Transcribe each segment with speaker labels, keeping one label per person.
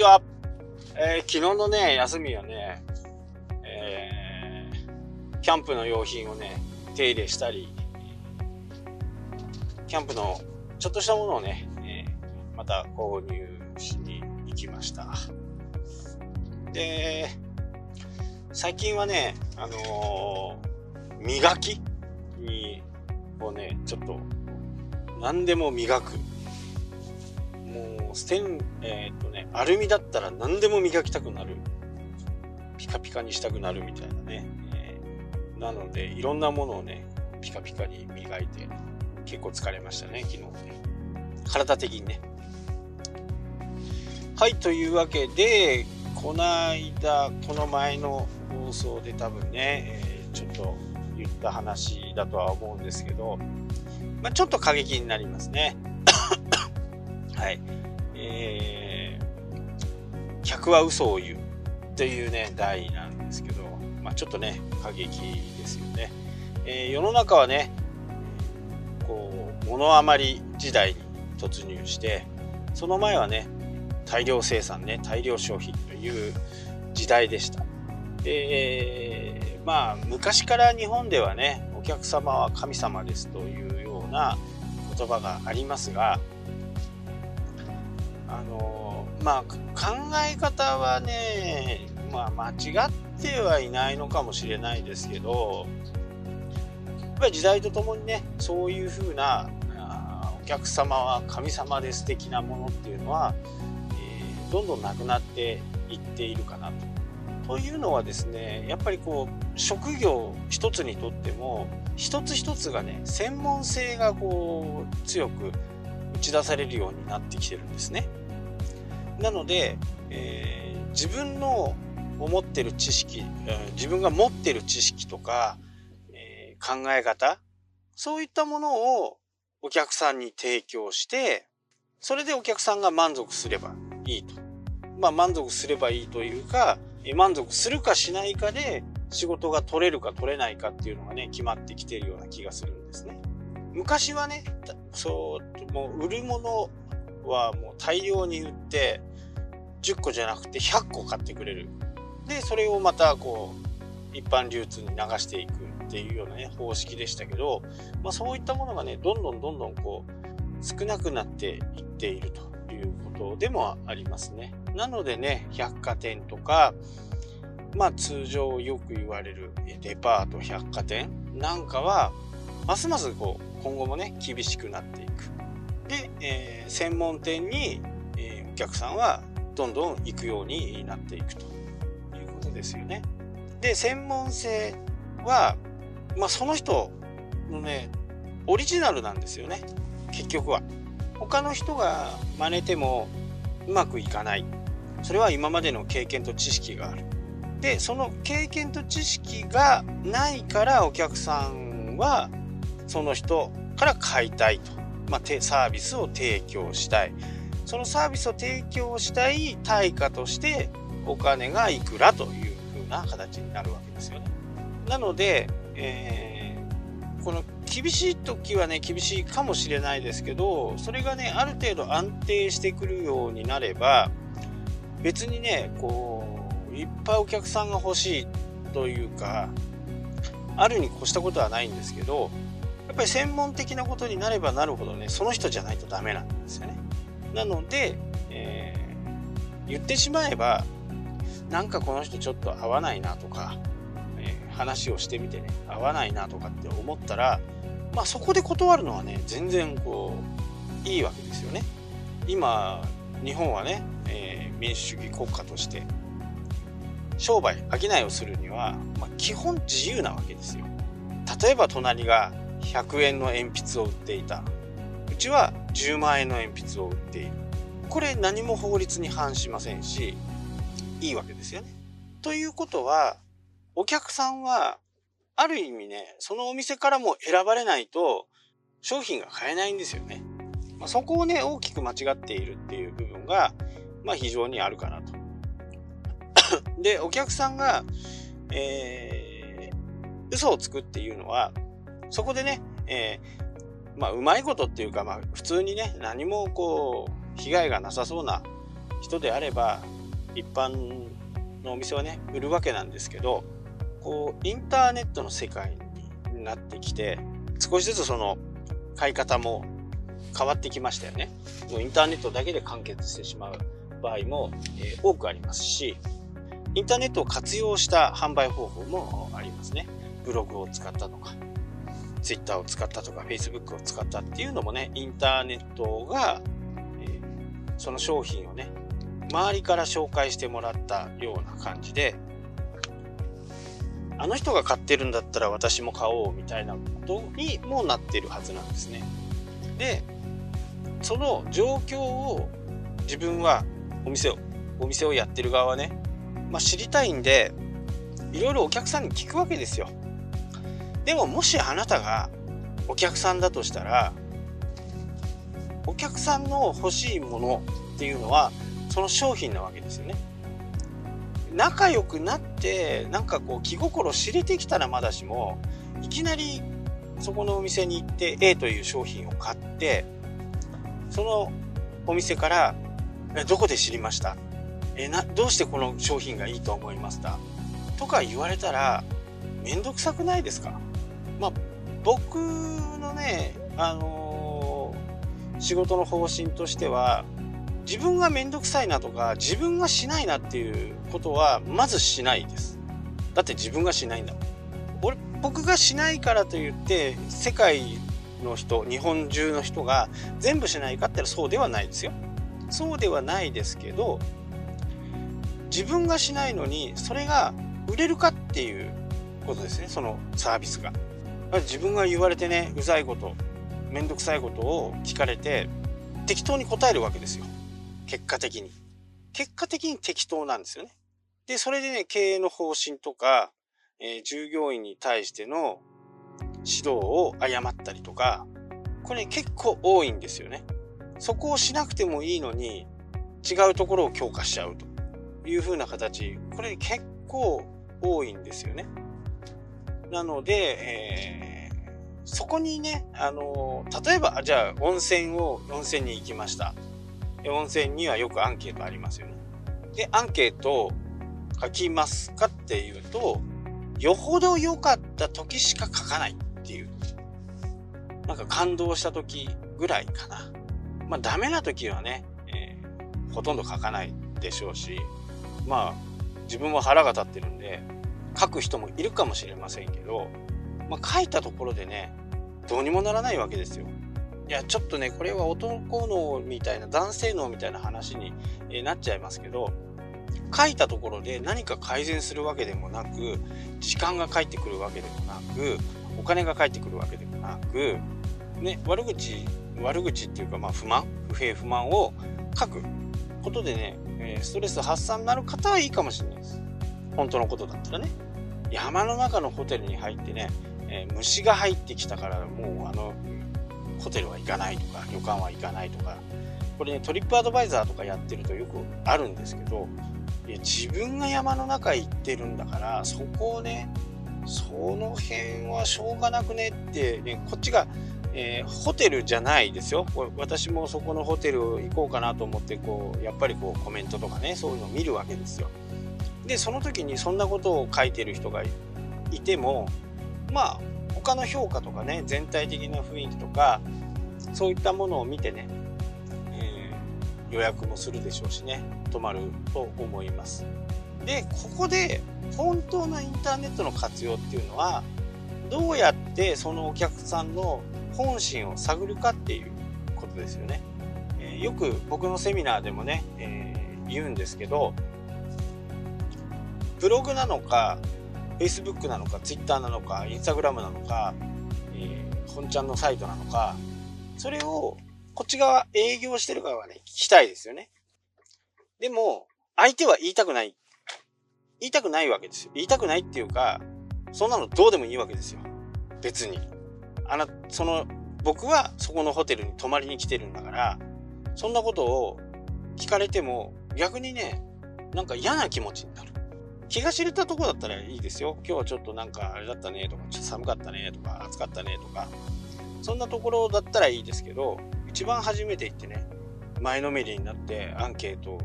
Speaker 1: ちは。えー、昨日のね、休みはね、えー、キャンプの用品をね、手入れしたり、キャンプのちょっとしたものをね、えー、また購入しに行きました。で、最近はね、あのー、磨きに、をね、ちょっと、何でも磨く。もう、ステン、えー、っとね、アルミだったら何でも磨きたくなる。ピカピカにしたくなるみたいなね。えー、なので、いろんなものをね、ピカピカに磨いて、結構疲れましたね、昨日ね。体的にね。はい、というわけで、この間、この前の放送で多分ね、えー、ちょっと言った話だとは思うんですけど、まあ、ちょっと過激になりますね。はい。えー、客は嘘を言うというね、題なんですけど、まあ、ちょっとね、過激ですよね。えー、世の中はね、こう、物余り時代に突入して、その前はね、大量生産ね、大量消費という時代でした。でえ、まあ、昔から日本ではね、お客様は神様ですというような言葉がありますが、あの、まあ、考え方はね、まあ、間違ってはいないのかもしれないですけど、やっぱり時代とともにね、そういうふうな、お客様は神様です的なものっていうのは、えー、どんどんなくなっていっているかなと。というのはですねやっぱりこう職業一つにとっても一つ一つがね専門性がこう強く打ち出されるようになってきてるんですね。なので、えー、自分の思ってる知識、自分が持ってる知識とか、えー、考え方そういったものをお客さんに提供してそれでお客さんが満足すればいいと。まあ満足すればいいというか満足するかしないかで仕事が取れるか取れないかっていうのがね、決まってきてるような気がするんですね。昔はね、そう、もう売るものはもう大量に売って、10個じゃなくて100個買ってくれる。で、それをまたこう、一般流通に流していくっていうようなね、方式でしたけど、まあそういったものがね、どんどんどんどんこう、少なくなっていっているということでもありますね。なのでね、百貨店とか、まあ通常よく言われるデパート百貨店なんかは、ますますこう、今後もね、厳しくなっていく。で、えー、専門店に、えー、お客さんはどんどん行くようになっていくということですよね。で、専門性は、まあその人のね、オリジナルなんですよね。結局は。他の人が真似てもうまくいかないそれは今までの経験と知識があるでその経験と知識がないからお客さんはその人から買いたいと、まあ、サービスを提供したいそのサービスを提供したい対価としてお金がいくらというふうな形になるわけですよね。なので、えー、この厳しい時はね厳しいかもしれないですけどそれがねある程度安定してくるようになれば別にねこういっぱいお客さんが欲しいというかあるに越したことはないんですけどやっぱり専門的なことになればなるほどねその人じゃないとダメなんですよね。なので、えー、言ってしまえばなんかこの人ちょっと合わないなとか、えー、話をしてみてね合わないなとかって思ったらまあそこで断るのはね全然こういいわけですよね。今日本はね、えー、民主主義国家として商売商いをするには、まあ、基本自由なわけですよ例えば隣が100円の鉛筆を売っていたちは10万円の鉛筆を売っている。これ何も法律に反しませんしいいわけですよね。ということはお客さんはある意味ねそのお店からも選ばれないと商品が買えないんですよね。まあ、そこをね、大きく間違っているっていう部分が、まあ、非常にあるかなと。で、お客さんが、えー、嘘をつくっていうのは、そこでね、えー、まあ、うまいことっていうか、まあ、普通にね、何もこう、被害がなさそうな人であれば一般のお店はね売るわけなんですけどこうインターネットの世界になってきて少しずつその買い方も変わってきましたよね。もうインターネットだけで完結してしまう場合も、えー、多くありますしインターネットを活用した販売方法もありますね。ブログを使ったとか Twitter を使ったとか Facebook を使ったっていうのもねインターネットが、えー、その商品をね周りから紹介してもらったような感じであの人が買ってるんだったら私も買おうみたいなことにもなってるはずなんですね。でその状況を自分はお店をお店をやってる側はね、まあ、知りたいんでいろいろお客さんに聞くわけですよ。でももしあなたがお客さんだとしたらお客さんの欲しいものっていうのはその商品なわけですよね。仲良くなってなんかこう気心知れてきたらまだしもいきなりそこのお店に行って A という商品を買ってそのお店から「どこで知りました？えなどうしてこの商品がいいと思いますか?」とか言われたら面倒くさくないですか？まあ僕のねあのー、仕事の方針としては自分が面倒くさいなとか自分がしないなっていうことはまずしないです。だって自分がしないんだもん。俺僕がしないからといって世界の人日本中の人が全部しないかって言ったらそうではないですよ。そうではないですけど自分がしないのにそれが売れるかっていうことですねそのサービスが。自分が言われてねうざいこと面倒くさいことを聞かれて適当に答えるわけですよ結果的に。結果的に適当なんですよね。で、それでね、経営の方針とか、えー、従業員に対しての指導を誤ったりとか、これ結構多いんですよね。そこをしなくてもいいのに、違うところを強化しちゃうという風な形、これ結構多いんですよね。なので、えー、そこにね、あの例えば、じゃあ温泉を、温泉に行きました。温泉にはよくアンケートありますよね。で、アンケートを書きますかっていうと、よほど良かった時しか書かないっていう。なんか感動した時ぐらいかな。まあダメな時はね、えー、ほとんど書かないでしょうし、まあ自分も腹が立ってるんで、書く人もいるかもしれませんけど、まあ書いたところでね、どうにもならないわけですよ。いやちょっとねこれは男のみたいな男性のみたいな話になっちゃいますけど書いたところで何か改善するわけでもなく時間が返ってくるわけでもなくお金が返ってくるわけでもなく、ね、悪口悪口っていうかまあ不満不平不満を書くことでねストレス発散になる方はいいかもしれないです本当のことだったらね山の中のホテルに入ってね、えー、虫が入ってきたからもうあのホテルは行かないとか旅館は行かないとかこれねトリップアドバイザーとかやってるとよくあるんですけどいや自分が山の中行ってるんだからそこをねその辺はしょうがなくねって、ね、こっちが、えー、ホテルじゃないですよ。私もそこのホテル行こうかなと思ってこうやっぱりこうコメントとかねそういうのを見るわけですよ。でその時にそんなことを書いてる人がいてもまあ他の評価とかね全体的な雰囲気とかそういったものを見てね、えー、予約もするでしょうしね泊まると思います。でここで本当のインターネットの活用っていうのはどうやってそのお客さんの本心を探るかっていうことですよね、えー、よく僕のセミナーでもね、えー、言うんですけどブログなのか Facebook なのか Twitter なのか Instagram なのか、えー、本ちゃんのサイトなのか、それをこっち側営業してる側はね、聞きたいですよね。でも、相手は言いたくない。言いたくないわけですよ。言いたくないっていうか、そんなのどうでもいいわけですよ。別に。あな、その、僕はそこのホテルに泊まりに来てるんだから、そんなことを聞かれても逆にね、なんか嫌な気持ちになる。気が知れたとこだったらいいですよ。今日はちょっとなんかあれだったねとか、ちょっと寒かったねとか、暑かったねとか、そんなところだったらいいですけど、一番初めて行ってね、前のめりになってアンケート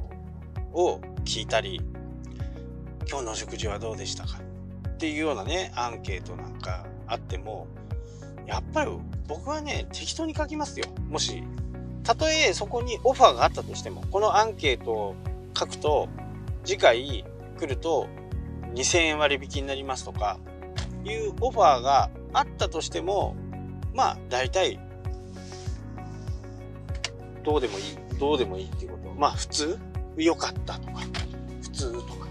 Speaker 1: を聞いたり今日の食事はどうでしたかっていうようなねアンケートなんかあってもやっぱり僕はね適当に書きますよもしたとえそこにオファーがあったとしてもこのアンケートを書くと次回来ると2000円割引になりますとかいうオファーがあったとしてもまあ大体どうでもいいどうでもいいっていうこと。まあ普通？良かったとか。普通とか。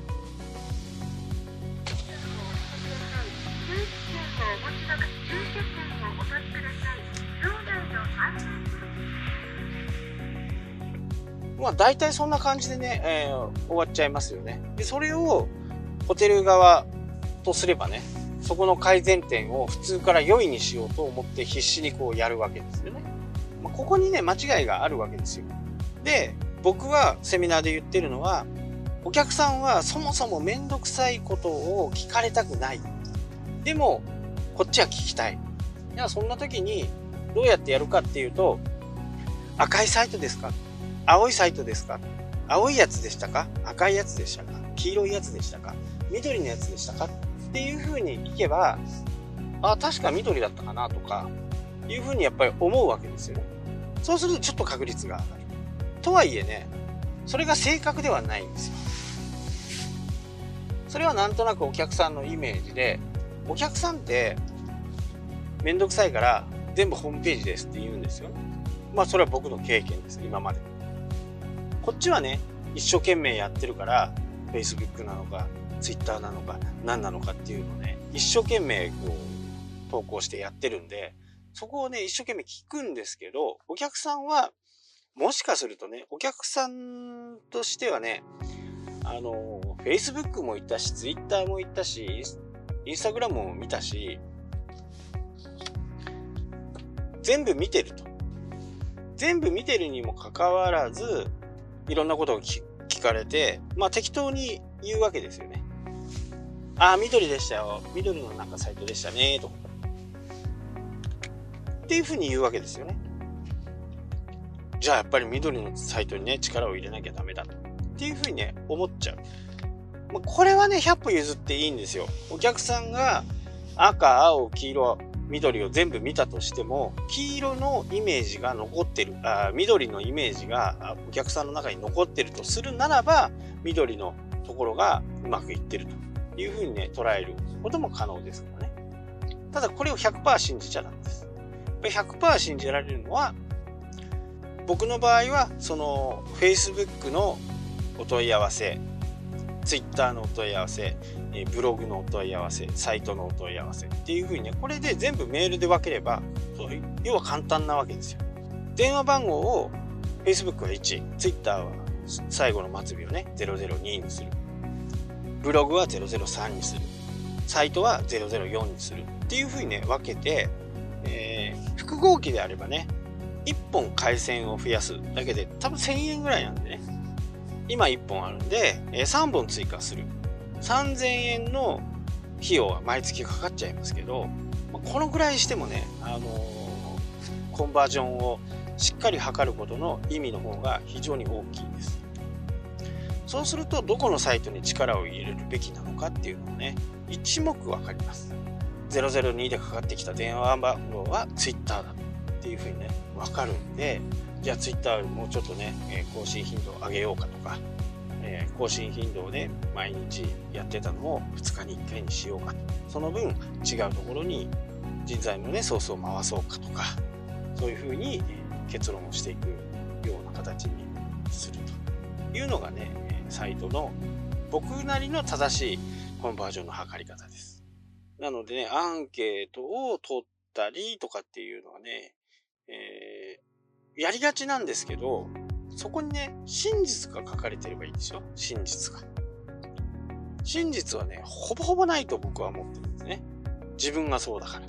Speaker 1: まあ大体そんな感じでね、えー、終わっちゃいますよね。で、それをホテル側とすればね、そこの改善点を普通から良いにしようと思って必死にこうやるわけですよね。まあ、ここにね、間違いがあるわけですよ。で、僕はセミナーで言ってるのは、お客さんはそもそもめんどくさいことを聞かれたくない。でも、こっちは聞きたい。いや、そんな時にどうやってやるかっていうと、赤いサイトですか青いサイトですか？青いやつでしたか？赤いやつでしたか？黄色いやつでしたか？緑のやつでしたか？っていう風に聞けば、あ、確か緑だったかなとか、いう風にやっぱり思うわけですよね。そうするとちょっと確率が上がる。とはいえね、それが正確ではないんですよ。それはなんとなくお客さんのイメージで、お客さんってめんどくさいから全部ホームページですって言うんですよ。まあそれは僕の経験です、今まで。こっちはね、一生懸命やってるから、Facebook なのか、Twitter なのか、何なのかっていうのをね、一生懸命こう、投稿してやってるんで、そこをね、一生懸命聞くんですけど、お客さんは、もしかするとね、お客さんとしてはね、あの、Facebook も行ったし、Twitter も行ったし、Instagram も見たし、全部見てると。全部見てるにもかかわらず、いろんなことを聞かれて、まあ適当に言うわけですよね。ああ、緑でしたよ。緑のなんかサイトでしたね、とか。っていうふうに言うわけですよね。じゃあやっぱり緑のサイトにね、力を入れなきゃダメだ。っていうふうにね、思っちゃう。まあ、これはね、100歩譲っていいんですよ。お客さんが赤、青、黄色、緑を全部見たとしても、黄色のイメージが残ってる、あ緑のイメージがお客さんの中に残ってるとするならば、緑のところがうまくいってるというふうにね、捉えることも可能ですからね。ただこれを100%信じちゃダメです。100%信じられるのは、僕の場合は、その Facebook のお問い合わせ、Twitter のお問い合わせ、えブログのお問い合わせ、サイトのお問い合わせっていう風にね、これで全部メールで分ければ、要は簡単なわけですよ。電話番号を Facebook は1、Twitter は最後の末尾をね、002にする。ブログは003にする。サイトは004にする。っていう風にね、分けて、えー、複合機であればね、1本回線を増やすだけで多分1000円ぐらいなんでね。今1本あるんで、えー、3本追加する。3000円の費用は毎月かかっちゃいますけど、まこのぐらいしてもね、あのー、コンバージョンをしっかり測ることの意味の方が非常に大きいです。そうすると、どこのサイトに力を入れるべきなのかっていうのをね、一目わかります。002でかかってきた電話番号は Twitter だっていうふうにね、わかるんで、じゃあ Twitter もうちょっとね、え更新頻度を上げようかとか、え、更新頻度をね、毎日やってたのを2日に1回にしようかと。その分、違うところに人材のね、ソースを回そうかとか、そういうふうに結論をしていくような形にするというのがね、サイトの僕なりの正しいコンバージョンの測り方です。なのでね、アンケートを取ったりとかっていうのはね、えー、やりがちなんですけど、そこにね、真実が書かれてればいいんですよ。真実が。真実はね、ほぼほぼないと僕は思ってるんですね。自分がそうだから。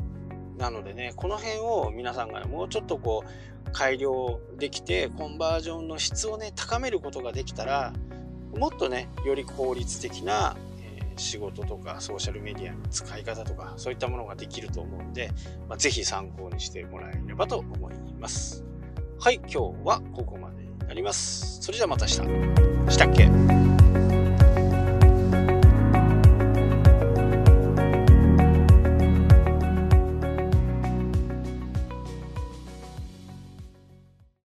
Speaker 1: なのでね、この辺を皆さんがもうちょっとこう、改良できて、コンバージョンの質をね、高めることができたら、もっとね、より効率的な、えー、仕事とかソーシャルメディアの使い方とか、そういったものができると思うんで、まあ、ぜひ参考にしてもらえればと思います。はい、今日はここまでに。なります。それじゃあまた明日。したっけ？